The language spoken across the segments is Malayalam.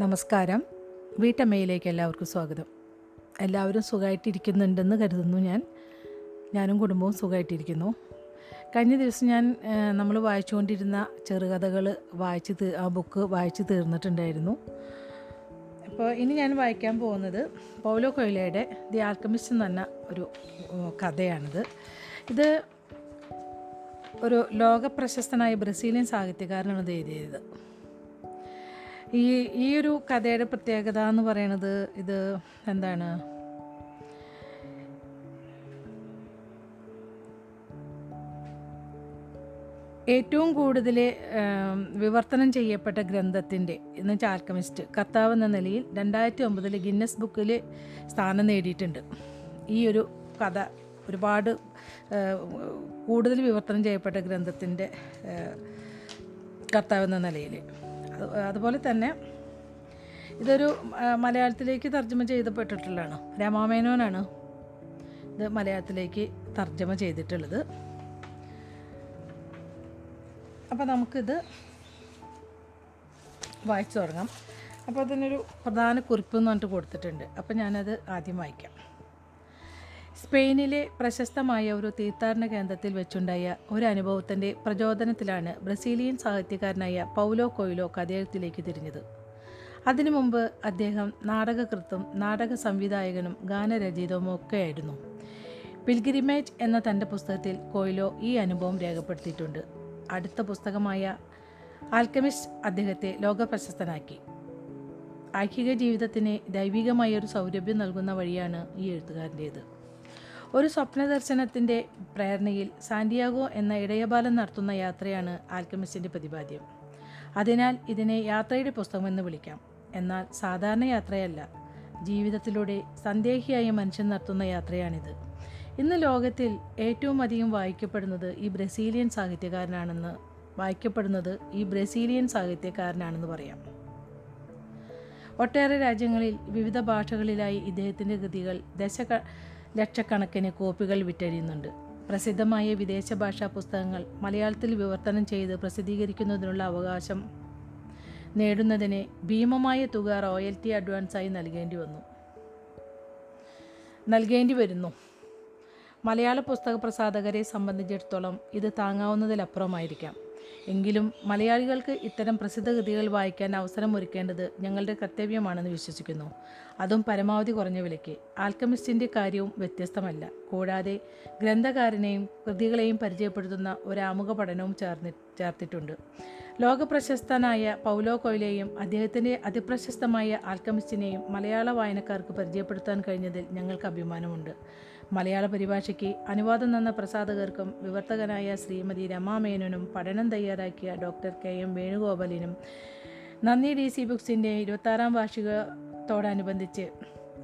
നമസ്കാരം. വീട്ടമ്മയിലേക്ക് എല്ലാവർക്കും സ്വാഗതം. എല്ലാവരും സുഖമായിട്ടിരിക്കുന്നുണ്ടെന്ന് കരുതുന്നു ഞാൻ. ഞാനും കുടുംബവും സുഖമായിട്ടിരിക്കുന്നു കഴിഞ്ഞ ദിവസം ഞാൻ നമ്മൾ വായിച്ചുകൊണ്ടിരുന്ന ചെറുകഥകൾ വായിച്ച് ആ ബുക്ക് വായിച്ച് തീർന്നിട്ടുണ്ടായിരുന്നു. അപ്പോൾ ഇനി ഞാൻ വായിക്കാൻ പോകുന്നത് പൗലോ കൊയിലയുടെ ദി ആൽക്കമിസ്റ്റ് എന്ന് പറഞ്ഞ ഒരു കഥയാണിത്. ഇത് ഒരു ലോകപ്രശസ്തനായ ബ്രസീലിയൻ സാഹിത്യകാരനാണ് ഇത് എഴുതിയത്. ഈ ഈ ഒരു കഥയുടെ പ്രത്യേകത എന്ന് പറയുന്നത് ഇത് എന്താണ്? ഏറ്റവും കൂടുതൽ വിവർത്തനം ചെയ്യപ്പെട്ട ഗ്രന്ഥത്തിന്റെ എന്ന് വെച്ചാൽ ആൽക്കമിസ്റ്റ് കർത്താവ് എന്ന നിലയിൽ രണ്ടായിരത്തി ഒമ്പതിൽ ഗിന്നസ് ബുക്കിൽ സ്ഥാനം നേടിയിട്ടുണ്ട്. ഈ ഒരു കഥ ഒരുപാട് കൂടുതൽ വിവർത്തനം ചെയ്യപ്പെട്ട ഗ്രന്ഥത്തിന്റെ കർത്താവ് എന്ന നിലയിൽ. അത് അതുപോലെ തന്നെ ഇതൊരു മലയാളത്തിലേക്ക് തർജമ ചെയ്തപ്പെട്ടിട്ടുള്ളതാണ്. രാമാമേനോനാണ് ഇത് മലയാളത്തിലേക്ക് തർജമ ചെയ്തിട്ടുള്ളത്. അപ്പോൾ നമുക്കിത് വായിച്ചു തുടങ്ങാം. അപ്പോൾ അതിനൊരു പ്രധാന കുറിപ്പ് എന്ന് പറഞ്ഞിട്ട് കൊടുത്തിട്ടുണ്ട്. അപ്പോൾ ഞാനത് ആദ്യം വായിക്കാം. സ്പെയിനിലെ പ്രശസ്തമായ ഒരു തീർത്ഥാടന കേന്ദ്രത്തിൽ വെച്ചുണ്ടായ ഒരു അനുഭവത്തിന്റെ പ്രചോദനത്തിലാണ് ബ്രസീലിയൻ സാഹിത്യകാരനായ പൗലോ കൊയിലോ കഥയെഴുത്തിലേക്ക് തിരിഞ്ഞത്. അതിനു മുമ്പ് അദ്ദേഹം നാടകകൃത്തും നാടക സംവിധായകനും ഗാനരചയിതവും ഒക്കെയായിരുന്നു. പിൽഗിരിമേജ് എന്ന തന്റെ പുസ്തകത്തിൽ കൊയിലോ ഈ അനുഭവം രേഖപ്പെടുത്തിയിട്ടുണ്ട്. അടുത്ത പുസ്തകമായ ആൽക്കമിസ്റ്റ് അദ്ദേഹത്തെ ലോകപ്രശസ്തനാക്കി. ഐഹിക ജീവിതത്തിന് ദൈവികമായ ഒരു സൗരഭ്യം നൽകുന്ന വഴിയാണ് ഈ എഴുത്തുകാരന്റേത് ഒരു സ്വപ്ന ദർശനത്തിന്റെ പ്രേരണയിൽ സാന്റിയാഗോ എന്ന ഇടയബാലൻ നടത്തുന്ന യാത്രയാണ് ആൽക്കമിസ്റ്റിന്റെ പ്രതിപാദ്യം. അതിനാൽ ഇതിനെ യാത്രയുടെ പുസ്തകമെന്ന് വിളിക്കാം. എന്നാൽ സാധാരണ യാത്രയല്ല. ജീവിതത്തിലൂടെ സന്ദേഹിയായ മനുഷ്യൻ നടത്തുന്ന യാത്രയാണിത്. ഇന്ന് ലോകത്തിൽ ഏറ്റവും അധികം വായിക്കപ്പെടുന്നത് ഈ ബ്രസീലിയൻ സാഹിത്യകാരനാണെന്ന് വായിക്കപ്പെടുന്നത് ഈ ബ്രസീലിയൻ സാഹിത്യകാരനാണെന്ന് പറയാം. ഒട്ടേറെ രാജ്യങ്ങളിൽ വിവിധ ഭാഷകളിലായി ഇദ്ദേഹത്തിന്റെ കൃതികൾ ദശക ലക്ഷക്കണക്കിന് കോപ്പികൾ വിറ്റഴിയുന്നുണ്ട്. പ്രസിദ്ധമായ വിദേശ ഭാഷാ പുസ്തകങ്ങൾ മലയാളത്തിൽ വിവർത്തനം ചെയ്ത് പ്രസിദ്ധീകരിക്കുന്നതിനുള്ള അവകാശം നേടുന്നതിന് ഭീമമായ തുക റോയൽറ്റി അഡ്വാൻസായി നൽകേണ്ടി വന്നു. നൽകേണ്ടി വരുന്നു. മലയാള പുസ്തക പ്രസാധകരെ സംബന്ധിച്ചിടത്തോളം ഇത് താങ്ങാവുന്നതിലപ്പുറമായിരിക്കാം. എങ്കിലും മലയാളികൾക്ക് ഇത്തരം പ്രസിദ്ധ കൃതികൾ വായിക്കാൻ അവസരം ഒരുക്കേണ്ടത് ഞങ്ങളുടെ കർത്തവ്യമാണെന്ന് വിശ്വസിക്കുന്നു. അതും പരമാവധി കുറഞ്ഞ വിലയ്ക്ക്. ആൽക്കമിസ്റ്റിന്റെ കാര്യവും വ്യത്യസ്തമല്ല. കൂടാതെ ഗ്രന്ഥകാരനെയും കൃതികളെയും പരിചയപ്പെടുത്തുന്ന ഒരു ആമുഖ പഠനവും ചേർന്നി ചേർത്തിട്ടുണ്ട്. ലോകപ്രശസ്തനായ പൗലോ കൊയിലെയും അദ്ദേഹത്തിന്റെ അതിപ്രശസ്തമായ ആൽക്കമിസ്റ്റിനെയും മലയാള വായനക്കാർക്ക് പരിചയപ്പെടുത്താൻ കഴിഞ്ഞതിൽ ഞങ്ങൾക്ക് അഭിമാനമുണ്ട്. മലയാള പരിഭാഷയ്ക്ക് അനുവാദം തന്ന പ്രസാധകർക്കും വിവർത്തകനായ ശ്രീമതി രമാമേനോനും പഠനം തയ്യാറാക്കിയ ഡോക്ടർ കെ എം വേണുഗോപാലിനും നന്ദി ഡി സി ബുക്സിന്റെ ഇരുപത്താറാം വാർഷികത്തോടനുബന്ധിച്ച്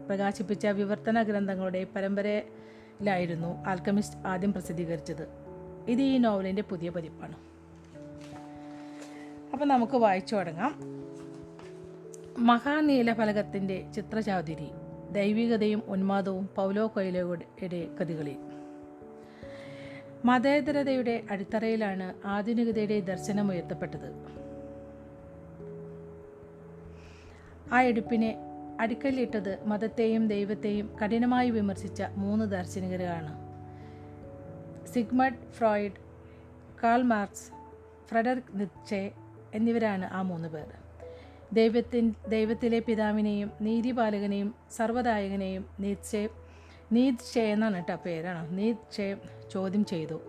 പ്രകാശിപ്പിച്ച വിവർത്തന ഗ്രന്ഥങ്ങളുടെ പരമ്പരയിലായിരുന്നു ആൽക്കമിസ്റ്റ് ആദ്യം പ്രസിദ്ധീകരിച്ചത്. ഇത് ഈ നോവലിന്റെ പുതിയ പതിപ്പാണ്. അപ്പം നമുക്ക് വായിച്ചു തുടങ്ങാം. മഹാനീലഫലകത്തിന്റെ ചിത്രചാതുരി. ദൈവികതയും ഉന്മാദവും പൗലോ കൊയിലോയുടെ കൃതികളിൽ മതേതരതയുടെ അടിത്തറയിലാണ് ആധുനികതയുടെ ദർശനം ഉയർത്തപ്പെട്ടത്. ആ എടുപ്പിനെ അടിക്കല്ലിട്ടത് മതത്തെയും ദൈവത്തെയും കഠിനമായി വിമർശിച്ച മൂന്ന് ദാർശനികരാണ്. Sigmund Freud Karl Marx Friedrich Nietzsche എന്നിവരാണ് ആ മൂന്ന് പേർ. ദൈവത്തിൻ ദൈവത്തിലെ പിതാവിനെയും നീതിപാലകനെയും സർവദായകനെയും നീത്സെ നീത്ഷെ എന്നാണ് കേട്ടോ പേരാണ്. നീത്ഷെ ചോദ്യം ചെയ്തു.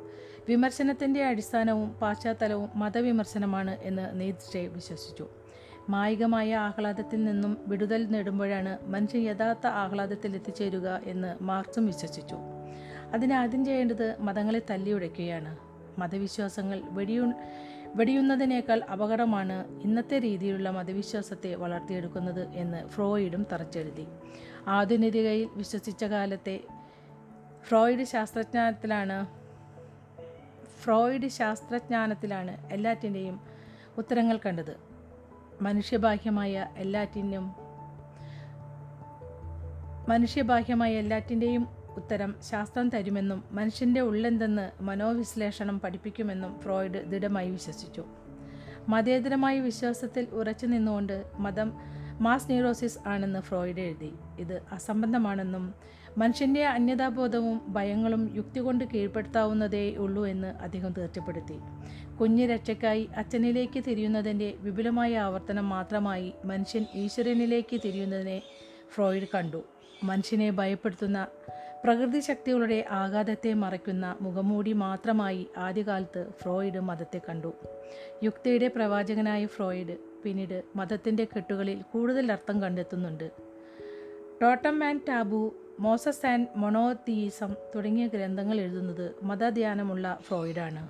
വിമർശനത്തിന്റെ അടിസ്ഥാനവും പാശ്ചാത്തലവും മതവിമർശനമാണ് എന്ന് നീത്ഷെ വിശ്വസിച്ചു. മായികമായ ആഹ്ലാദത്തിൽ നിന്നും വിടുതൽ നേടുമ്പോഴാണ് മനുഷ്യൻ യഥാർത്ഥ ആഹ്ലാദത്തിൽ എത്തിച്ചേരുക എന്ന് മാർക്സും വിശ്വസിച്ചു. അതിനാദ്യം ചെയ്യേണ്ടത് മതങ്ങളെ തല്ലിയുടയ്ക്കുകയാണ് മതവിശ്വാസങ്ങൾ വെടിയു വെടിയുന്നതിനേക്കാൾ അപകടമാണ് ഇന്നത്തെ രീതിയിലുള്ള മതവിശ്വാസത്തെ വളർത്തിയെടുക്കുന്നത് എന്ന് ഫ്രോയിഡും തറച്ചെഴുതി. ആധുനികതയിൽ വിശ്വസിച്ച കാലത്തെ ഫ്രോയിഡ് ശാസ്ത്രജ്ഞാനത്തിലാണ് ഫ്രോയിഡ് ശാസ്ത്രജ്ഞാനത്തിലാണ് എല്ലാറ്റിന്റെയും ഉത്തരങ്ങൾ കണ്ടത്. മനുഷ്യബാഹ്യമായ എല്ലാറ്റിനും മനുഷ്യബാഹ്യമായ എല്ലാറ്റിന്റെയും ഉത്തരം ശാസ്ത്രം തരുമെന്നും മനുഷ്യന്റെ ഉള്ളെന്തെന്ന് മനോവിശ്ലേഷണം പഠിപ്പിക്കുമെന്നും ഫ്രോയിഡ് ദൃഢമായി വിശ്വസിച്ചു. മതേതരമായ വിശ്വാസത്തിൽ ഉറച്ചു നിന്നുകൊണ്ട് മതം മാസ് ന്യൂറോസിസ് ആണെന്ന് ഫ്രോയിഡ് എഴുതി. ഇത് അസംബന്ധമാണെന്നും മനുഷ്യന്റെ അന്യതാബോധവും ഭയങ്ങളും യുക്തി കൊണ്ട് കീഴ്പ്പെടുത്താവുന്നതേ ഉള്ളൂ എന്ന് അദ്ദേഹം തീർച്ചപ്പെടുത്തി കുഞ്ഞു രക്ഷയ്ക്കായി അച്ഛനിലേക്ക് തിരിയുന്നതിന്റെ വിപുലമായ ആവർത്തനം മാത്രമായി മനുഷ്യൻ ഈശ്വരനിലേക്ക് തിരിയുന്നതിനെ ഫ്രോയിഡ് കണ്ടു. മനുഷ്യനെ ഭയപ്പെടുത്തുന്ന പ്രകൃതി ശക്തികളുടെ ആഘാതത്തെ മറയ്ക്കുന്ന മുഖമൂടി മാത്രമായി ആദ്യകാലത്ത് ഫ്രോയിഡ് മതത്തെ കണ്ടു. യുക്തിയുടെ പ്രവാചകനായ ഫ്രോയിഡ് പിന്നീട് മതത്തിന്റെ കെട്ടുകളിൽ കൂടുതൽ അർത്ഥം കണ്ടെത്തുന്നുണ്ട്. Totem and taboo Moses and monotheism തുടങ്ങിയ ഗ്രന്ഥങ്ങൾ എഴുതുന്നത് മതധ്യാനമുള്ള ഫ്രോയിഡാണ്.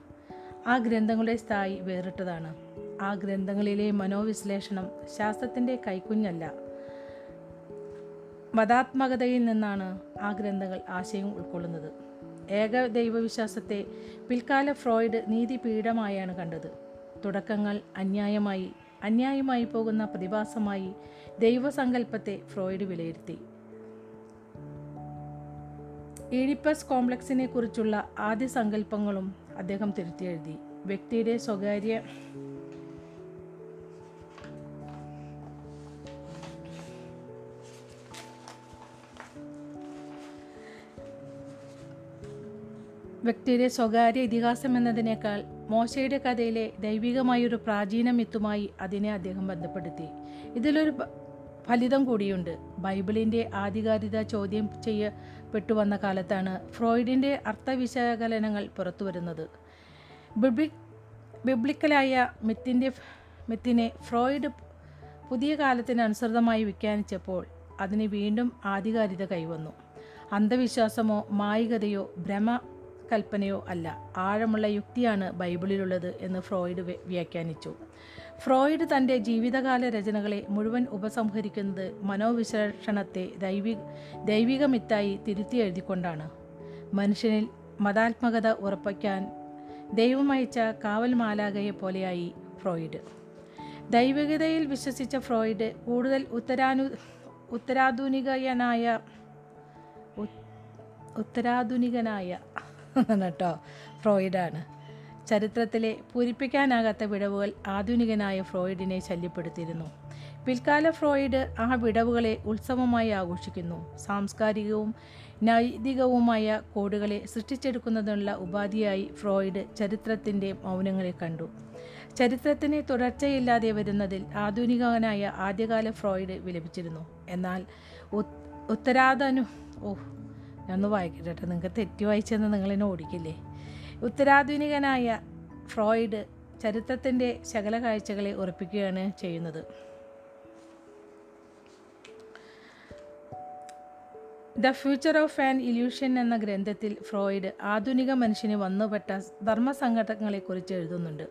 ആ ഗ്രന്ഥങ്ങളുടെ സ്ഥായി വേറിട്ടതാണ്. ആ ഗ്രന്ഥങ്ങളിലെ മനോവിശ്ലേഷണം ശാസ്ത്രത്തിന്റെ കൈക്കുഞ്ഞല്ല. മതാത്മകതയിൽ നിന്നാണ് ആ ഗ്രന്ഥങ്ങൾ ആശയം ഉൾക്കൊള്ളുന്നത്. ഏക ദൈവവിശ്വാസത്തെ പിൽക്കാല ഫ്രോയിഡ് നീതിപീഠമായാണ് കണ്ടത്. തുടക്കങ്ങൾ അന്യായമായി അന്യായമായി പോകുന്ന പ്രതിഭാസമായി ദൈവസങ്കല്പത്തെ ഫ്രോയിഡ് വിലയിരുത്തി. ഈഡിപ്പസ് കോംപ്ലക്സിനെ കുറിച്ചുള്ള ആദ്യ സങ്കല്പങ്ങളും അദ്ദേഹം തിരുത്തിയെഴുതി വ്യക്തിയുടെ സ്വകാര്യ വ്യക്തിയുടെ സ്വകാര്യ ഇതിഹാസം എന്നതിനേക്കാൾ മോശയുടെ കഥയിലെ ദൈവികമായൊരു പ്രാചീന മിത്തുമായി അതിനെ അദ്ദേഹം ബന്ധപ്പെടുത്തി. ഇതിലൊരു ഫലിതം കൂടിയുണ്ട്. ബൈബിളിന്റെ ആധികാരികത ചോദ്യം ചെയ്യപ്പെട്ടു വന്ന കാലത്താണ് ഫ്രോയിഡിന്റെ അർത്ഥവിശകലനങ്ങൾ പുറത്തു വരുന്നത്. ബിബ്ലി ബിബ്ലിക്കലായ മിത്തിന്റെ മിത്തിനെ ഫ്രോയിഡ് പുതിയ കാലത്തിന് അനുസൃതമായി വ്യാഖ്യാനിച്ചപ്പോൾ അതിന് വീണ്ടും ആധികാരികത കൈവന്നു. അന്ധവിശ്വാസമോ മായികതയോ ഭ്രമകൽപ്പനയോ അല്ല. ആഴമുള്ള യുക്തിയാണ് ബൈബിളിലുള്ളത് എന്ന് ഫ്രോയിഡ് വ്യാഖ്യാനിച്ചു. ഫ്രോയിഡ് തന്റെ ജീവിതകാല രചനകളെ മുഴുവൻ ഉപസംഹരിക്കുന്നത് മനോവിശ്ലേഷണത്തെ ദൈവി ദൈവികമിത്തായി തിരുത്തി എഴുതിക്കൊണ്ടാണ്. മനുഷ്യനിൽ മതാത്മകത ഉറപ്പിക്കാൻ ദൈവമയച്ച കാവൽ മാലാകയെ പോലെയായി ഫ്രോയിഡ്. ദൈവികതയിൽ വിശ്വസിച്ച ഫ്രോയിഡ് കൂടുതൽ ഉത്തരാനു ഉത്തരാധുനികനായ ഉത്തരാധുനികനായ കേട്ടോ. ഫ്രോയിഡാണ്. ചരിത്രത്തിലെ പൂരിപ്പിക്കാനാകാത്ത വിടവുകൾ ആധുനികനായ ഫ്രോയിഡിനെ ശല്യപ്പെടുത്തിയിരുന്നു. പിൽക്കാല ഫ്രോയിഡ് ആ വിടവുകളെ ഉത്സവമായി ആഘോഷിക്കുന്നു. സാംസ്കാരികവും നൈതികവുമായ കോഡുകളെ സൃഷ്ടിച്ചെടുക്കുന്നതിനുള്ള ഉപാധിയായി ഫ്രോയിഡ് ചരിത്രത്തിന്റെ മൗനങ്ങളെ കണ്ടു. ചരിത്രത്തിന് തുടർച്ചയില്ലാതെ വരുന്നതിൽ ആധുനികനായ ആദ്യകാല ഫ്രോയിഡ് വിലപിച്ചിരുന്നു. എന്നാൽ ഉത്തരാധനു ഉത്തരാധനു ഞാനൊന്ന് വായിക്കട്ടെ. കേട്ടോ നിങ്ങൾക്ക് തെറ്റി വായിച്ചെന്ന് നിങ്ങളെന്നെ ഓടിക്കില്ലേ? ഉത്തരാധുനികനായ ഫ്രോയിഡ് ചരിത്രത്തിന്റെ ശകല കാഴ്ചകളെ ഉറപ്പിക്കുകയാണ് ചെയ്യുന്നത്. The future of an illusion എന്ന ഗ്രന്ഥത്തിൽ ഫ്രോയിഡ് ആധുനിക മനുഷ്യന് വന്നുപെട്ട ധർമ്മസങ്കടങ്ങളെക്കുറിച്ച് എഴുതുന്നുണ്ട്.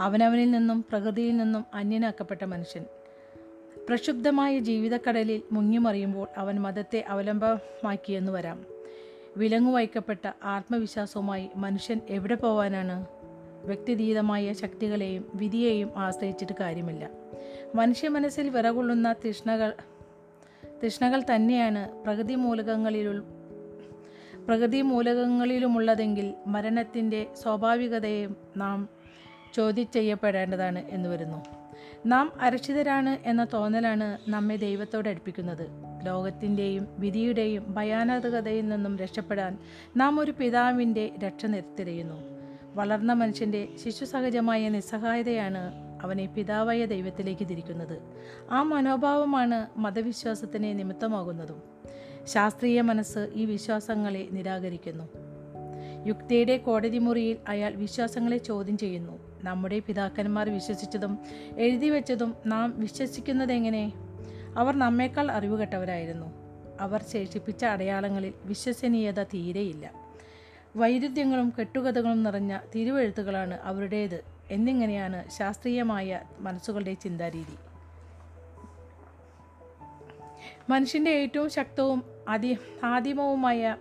അവനവനിൽ നിന്നും പ്രകൃതിയിൽ നിന്നും അന്യനാക്കപ്പെട്ട മനുഷ്യൻ. പ്രക്ഷുബ്ധമായ ജീവിതക്കടലിൽ മുങ്ങിമറിയുമ്പോൾ അവൻ മതത്തെ അവലംബമാക്കിയെന്ന് വരാം. വിലങ്ങു വയ്ക്കപ്പെട്ട ആത്മവിശ്വാസവുമായി മനുഷ്യൻ എവിടെ പോവാനാണ്? വ്യക്തിതീതമായ ശക്തികളെയും വിധിയെയും ആശ്രയിച്ചിട്ട് കാര്യമില്ല. മനുഷ്യ മനസ്സിൽ വിറകൊള്ളുന്ന തൃഷ്ണകൾ തൃഷ്ണകൾ തന്നെയാണ് പ്രകൃതി മൂലകങ്ങളിലുൾ പ്രകൃതി മൂലകങ്ങളിലുമുള്ളതെങ്കിൽ മരണത്തിന്റെ സ്വാഭാവികതയെ നാം ചോദ്യം ചെയ്യപ്പെടേണ്ടതാണ് എന്ന് വരുന്നു. നാം അരക്ഷിതരാണ് എന്ന തോന്നലാണ് നമ്മെ ദൈവത്തോട് അടുപ്പിക്കുന്നത്. ലോകത്തിന്റെയും വിധിയുടെയും ഭയാനകതയിൽ നിന്നും രക്ഷപ്പെടാൻ നാം ഒരു പിതാവിന്റെ രക്ഷ നിർത്തിരയുന്നു വളർന്ന മനുഷ്യന്റെ ശിശുസഹജമായ നിസ്സഹായതയാണ് അവനെ പിതാവായ ദൈവത്തിലേക്ക് തിരിക്കുന്നത്. ആ മനോഭാവമാണ് മതവിശ്വാസത്തിന് നിമിത്തമാകുന്നതും. ശാസ്ത്രീയ മനസ്സ് ഈ വിശ്വാസങ്ങളെ നിരാകരിക്കുന്നു. യുക്തിയുടെ കോടതി മുറിയിൽ അയാൾ വിശ്വാസങ്ങളെ ചോദ്യം ചെയ്യുന്നു. നമ്മുടെ പിതാക്കന്മാർ വിശ്വസിച്ചതും എഴുതി വെച്ചതും നാം വിശ്വസിക്കുന്നതെങ്ങനെ അവർ നമ്മേക്കാൾ അറിവുകെട്ടവരായിരുന്നു. അവർ ശേഷിപ്പിച്ച അടയാളങ്ങളിൽ വിശ്വസനീയത തീരെയില്ല. വൈരുദ്ധ്യങ്ങളും കെട്ടുകഥകളും നിറഞ്ഞ തിരുവെഴുത്തുകളാണ് അവരുടേത് എന്നിങ്ങനെയാണ് ശാസ്ത്രീയമായ മനസ്സുകളുടെ ചിന്താരീതി. മനുഷ്യന്റെ ഏറ്റവും ശക്തവും അതി ആദിമവുമായ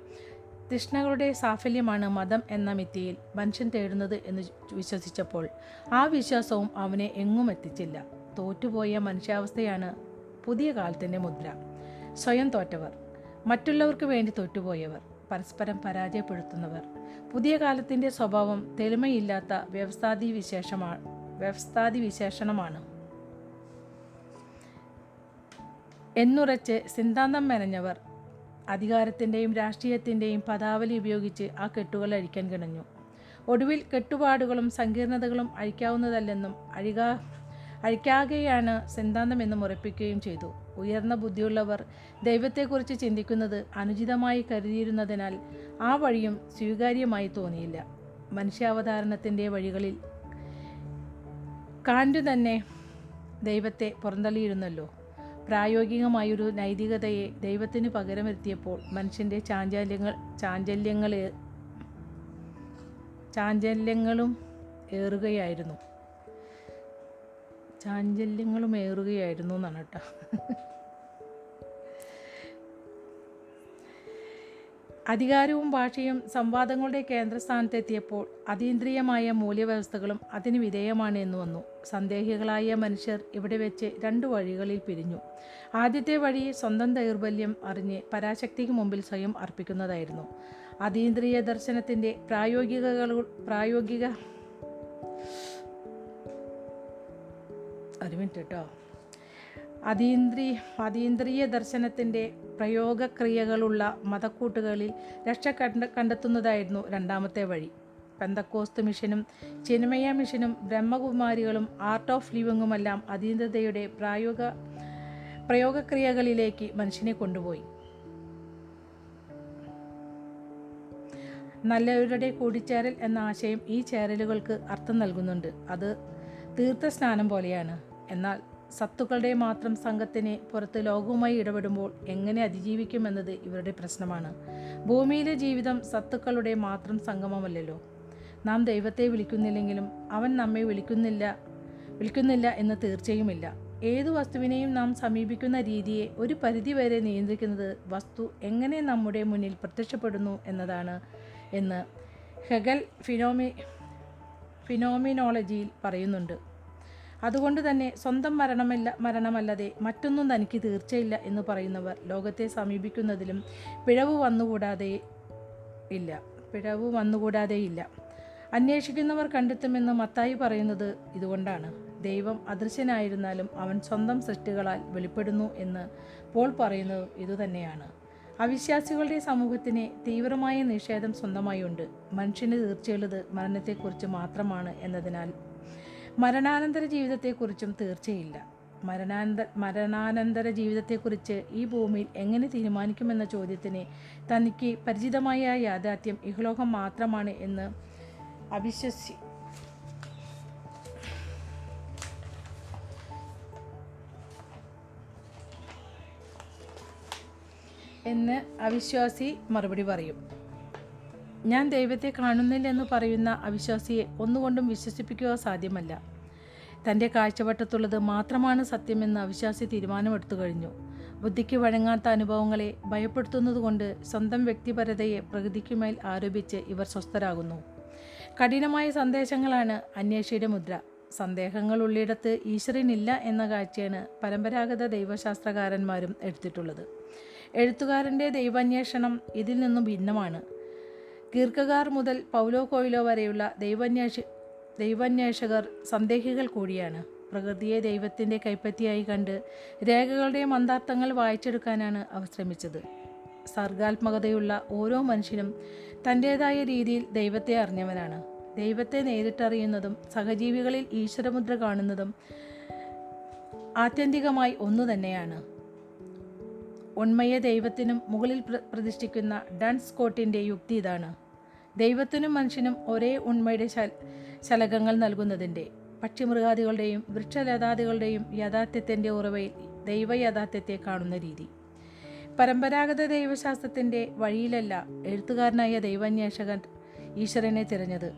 തൃഷ്ണകളുടെ സാഫല്യമാണ് മതം എന്ന മിത്തിയിൽ മനുഷ്യൻ തേടുന്നത് എന്ന് വിശ്വസിച്ചപ്പോൾ ആ വിശ്വാസവും അവനെ എങ്ങും എത്തിച്ചില്ല. തോറ്റുപോയ മനുഷ്യാവസ്ഥയാണ് പുതിയ കാലത്തിന്റെ മുദ്ര. സ്വയം തോറ്റവർ മറ്റുള്ളവർക്ക് വേണ്ടി തോറ്റുപോയവർ പരസ്പരം പരാജയപ്പെടുത്തുന്നവർ. പുതിയ കാലത്തിന്റെ സ്വഭാവം തെളിമയില്ലാത്ത വ്യവസ്ഥാതി വിശേഷമാണ് വ്യവസ്ഥാതി വിശേഷണമാണ്. എന്നുറച്ച് സിദ്ധാന്തം മെനഞ്ഞവർ അധികാരത്തിന്റെയും രാഷ്ട്രീയത്തിന്റെയും പദാവലി ഉപയോഗിച്ച് ആ കെട്ടുകൾ അഴിക്കാൻ കിണഞ്ഞു. ഒടുവിൽ കെട്ടുപാടുകളും സങ്കീർണതകളും അഴിക്കാവുന്നതല്ലെന്നും അഴികാ അഴിക്കാകെയാണ് സിദ്ധാന്തമെന്നും ഉറപ്പിക്കുകയും ചെയ്തു. ഉയർന്ന ബുദ്ധിയുള്ളവർ ദൈവത്തെക്കുറിച്ച് ചിന്തിക്കുന്നത് അനുചിതമായി കരുതിയിരുന്നതിനാൽ ആ വഴിയും സ്വീകാര്യമായി തോന്നിയില്ല. മനുഷ്യാവതാരണത്തിന്റെ വഴികളിൽ കാണ്ടു തന്നെ ദൈവത്തെ പുറന്തള്ളിയിരുന്നല്ലോ. പ്രായോഗികമായൊരു നൈതികതയെ ദൈവത്തിന് പകരം എത്തിയപ്പോൾ മനുഷ്യന്റെ ചാഞ്ചാല്യങ്ങൾ ചാഞ്ചല്യങ്ങൾ ചാഞ്ചല്യങ്ങളും ഏറുകയായിരുന്നു. ചാഞ്ചല്യങ്ങളും ഏറുകയായിരുന്നു എന്നാണ് കേട്ടോ. അധികാരവും ഭാഷയും സംവാദങ്ങളുടെ കേന്ദ്രസ്ഥാനത്തെത്തിയപ്പോൾ അതീന്ദ്രിയമായ മൂല്യവ്യവസ്ഥകളും അതിന് വിധേയമാണ് എന്ന് വന്നു. സന്ദേഹികളായ മനുഷ്യർ ഇവിടെ വെച്ച് രണ്ട് വഴികളിൽ പിരിഞ്ഞു. ആദ്യത്തെ വഴി സ്വന്തം ദൗർബല്യം അറിഞ്ഞ് പരാശക്തിക്ക് മുമ്പിൽ സ്വയം അർപ്പിക്കുന്നതായിരുന്നു. അതീന്ദ്രിയ ദർശനത്തിന്റെ പ്രായോഗികകൾ പ്രായോഗിക ഒരു കേട്ടോ അതീന്ദ്രിയ ദർശനത്തിന്റെ പ്രയോഗക്രിയകളുള്ള മതക്കൂട്ടുകളിൽ രക്ഷ കണ്ട കണ്ടെത്തുന്നതായിരുന്നു രണ്ടാമത്തെ വഴി. പെന്തക്കോസ്ത് മിഷനും ചിന്മയ മിഷനും ബ്രഹ്മകുമാരികളും ആർട്ട് ഓഫ് ലിവിങ്ങുമെല്ലാം അതീന്ദ്രതയുടെ പ്രായോഗ പ്രയോഗക്രിയകളിലേക്ക് മനുഷ്യനെ കൊണ്ടുപോയി. നല്ലവരുടെ കൂടിച്ചേരൽ എന്ന ആശയം ഈ ചേരലുകൾക്ക് അർത്ഥം നൽകുന്നുണ്ട്. അത് തീർത്ഥസ്നാനം പോലെയാണ്. എന്നാൽ സത്തുക്കളുടെ മാത്രം സംഘത്തിന് പുറത്ത് ലോകവുമായി ഇടപെടുമ്പോൾ എങ്ങനെ അതിജീവിക്കുമെന്നത് ഇവരുടെ പ്രശ്നമാണ്. ഭൂമിയിലെ ജീവിതം സത്തുക്കളുടെ മാത്രം സംഗമമല്ലല്ലോ. നാം ദൈവത്തെ വിളിക്കുന്നില്ലെങ്കിലും അവൻ നമ്മെ വിളിക്കുന്നില്ല വിളിക്കുന്നില്ല എന്ന് തീർച്ചയുമില്ല. ഏതു വസ്തുവിനെയും നാം സമീപിക്കുന്ന രീതിയെ ഒരു പരിധിവരെ നിയന്ത്രിക്കുന്നത് വസ്തു എങ്ങനെ നമ്മുടെ മുന്നിൽ പ്രത്യക്ഷപ്പെടുന്നു എന്നതാണ് എന്ന് ഹെഗൽ ഫിനോമി ഫിനോമിനോളജിയിൽ പറയുന്നുണ്ട്. അതുകൊണ്ട് തന്നെ സ്വന്തം മരണമല്ല മരണമല്ലാതെ മറ്റൊന്നും തനിക്ക് തീർച്ചയില്ല എന്ന് പറയുന്നവർ ലോകത്തെ സമീപിക്കുന്നതിലും പിഴവ് വന്നുകൂടാതെ ഇല്ല പിഴവ് വന്നുകൂടാതെ ഇല്ല. അന്വേഷിക്കുന്നവർ കണ്ടെത്തുമെന്ന് മത്തായി പറയുന്നത് ഇതുകൊണ്ടാണ്. ദൈവം അദൃശ്യനായിരുന്നാലും അവൻ സ്വന്തം സൃഷ്ടികളാൽ വെളിപ്പെടുന്നു എന്ന് പോൾ പറയുന്നത് ഇതുതന്നെയാണ്. അവിശ്വാസികളുടെ സമൂഹത്തിന് തീവ്രമായ നിഷേധം സ്വന്തമായുണ്ട്. മനുഷ്യന് തീർച്ചയുള്ളത് മരണത്തെക്കുറിച്ച് മാത്രമാണ് എന്നതിനാൽ മരണാനന്തര ജീവിതത്തെക്കുറിച്ചും തീർച്ചയില്ല. മരണാനന്ത മരണാനന്തര ജീവിതത്തെക്കുറിച്ച് ഈ ഭൂമിയിൽ എങ്ങനെ തീരുമാനിക്കുമെന്ന ചോദ്യത്തിന് തനിക്ക് പരിചിതമായ യാഥാർത്ഥ്യം ഇഹലോകം മാത്രമാണ് എന്ന് അവിശ്വസി എന്ന് അവിശ്വാസി മറുപടി പറയും. ഞാൻ ദൈവത്തെ കാണുന്നില്ല എന്ന് പറയുന്ന അവിശ്വാസിയെ ഒന്നുകൊണ്ടും വിശ്വസിപ്പിക്കുക സാധ്യമല്ല. തന്റെ കാഴ്ചവട്ടത്തുള്ളത് മാത്രമാണ് സത്യമെന്ന് അവിശ്വാസി തീരുമാനമെടുത്തു കഴിഞ്ഞു. ബുദ്ധിക്ക് വഴങ്ങാത്ത അനുഭവങ്ങളെ ഭയപ്പെടുത്തുന്നതുകൊണ്ട് സ്വന്തം വ്യക്തിപരതയെ പ്രകൃതിക്കുമേൽ ആരോപിച്ച് ഇവർ സ്വസ്ഥരാകുന്നു. കഠിനമായ സന്ദേശങ്ങളാണ് അന്വേഷിയുടെ മുദ്ര. സന്ദേഹങ്ങൾ ഉള്ളിടത്ത് ഈശ്വരനില്ല എന്ന കാഴ്ചയാണ് പരമ്പരാഗത ദൈവശാസ്ത്രകാരന്മാരും എടുത്തിട്ടുള്ളത്. എഴുത്തുകാരന്റെ ദൈവാന്വേഷണം ഇതിൽ നിന്നും ഭിന്നമാണ്. കീർക്കഗാർ മുതൽ പൗലോ കോയിലോ വരെയുള്ള ദൈവാന്വേഷ ദൈവാന്വേഷകർ സന്ദേഹികൾ കൂടിയാണ്. പ്രകൃതിയെ ദൈവത്തിന്റെ കൈപ്പറ്റിയായി കണ്ട് രേഖകളുടെ മന്ദാർത്ഥങ്ങൾ വായിച്ചെടുക്കാനാണ് അവർ ശ്രമിച്ചത്. സർഗാത്മകതയുള്ള ഓരോ മനുഷ്യനും തന്റേതായ രീതിയിൽ ദൈവത്തെ അറിഞ്ഞവനാണ്. ദൈവത്തെ നേരിട്ടറിയുന്നതും സഹജീവികളിൽ ഈശ്വരമുദ്ര കാണുന്നതും ആത്യന്തികമായി ഒന്നു തന്നെയാണ്. ഉണ്മയ ദൈവത്തിനും മുകളിൽ പ്ര- പ്രതിഷ്ഠിക്കുന്ന ഡൺ സ്കോട്ടിന്റെ യുക്തി ഇതാണ്. ദൈവത്തിനും മനുഷ്യനും ഒരേ ഉണ്മയുടെ ശലകങ്ങൾ നൽകുന്നതിന്റെ പക്ഷിമൃഗാദികളുടെയും വൃക്ഷലതാദികളുടെയും യാഥാർത്ഥ്യത്തിന്റെ ഉറവയിൽ ദൈവ യാഥാർത്ഥ്യത്തെ കാണുന്ന രീതി. പരമ്പരാഗത ദൈവശാസ്ത്രത്തിന്റെ വഴിയിലല്ല എഴുത്തുകാരനായ ദൈവാന്വേഷകൻ ഈശ്വരനെ തിരഞ്ഞത്.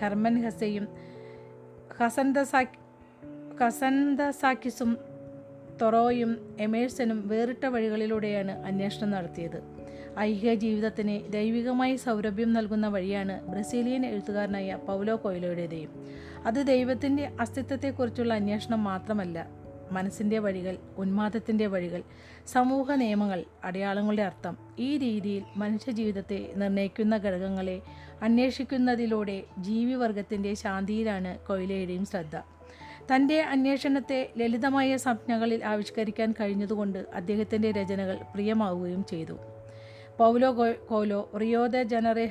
ഹെർമൻ ഹസയും ഹസന്തസാക് ഹസന്തസാക്കിസും തൊറോയും എമേഴ്സനും വേറിട്ട വഴികളിലൂടെയാണ് അന്വേഷണം നടത്തിയത്. ഐഹിക ജീവിതത്തിന് ദൈവികമായി സൗരഭ്യം നൽകുന്ന വഴിയാണ് ബ്രസീലിയൻ എഴുത്തുകാരനായ പൗലോ കൊയിലോയുടേതേയും അത് ദൈവത്തിന്റെ അസ്തിത്വത്തെക്കുറിച്ചുള്ള അന്വേഷണം മാത്രമല്ല മനസ്സിന്റെ വഴികൾ ഉന്മാദത്തിന്റെ വഴികൾ സമൂഹ നിയമങ്ങൾ അടയാളങ്ങളുടെ അർത്ഥം. ഈ രീതിയിൽ മനുഷ്യജീവിതത്തെ നിർണയിക്കുന്ന ഘടകങ്ങളെ അന്വേഷിക്കുന്നതിലൂടെ ജീവിവർഗത്തിന്റെ ശാന്തിയിലാണ് കൊയിലയുടെയും ശ്രദ്ധ. തന്റെ അന്വേഷണത്തെ ലളിതമായ സംജ്ഞകളിൽ ആവിഷ്കരിക്കാൻ കഴിഞ്ഞതുകൊണ്ട് അദ്ദേഹത്തിന്റെ രചനകൾ പ്രിയമാവുകയും ചെയ്തു. പൗലോ കോലോ കോലോ റിയോദ ജനറേ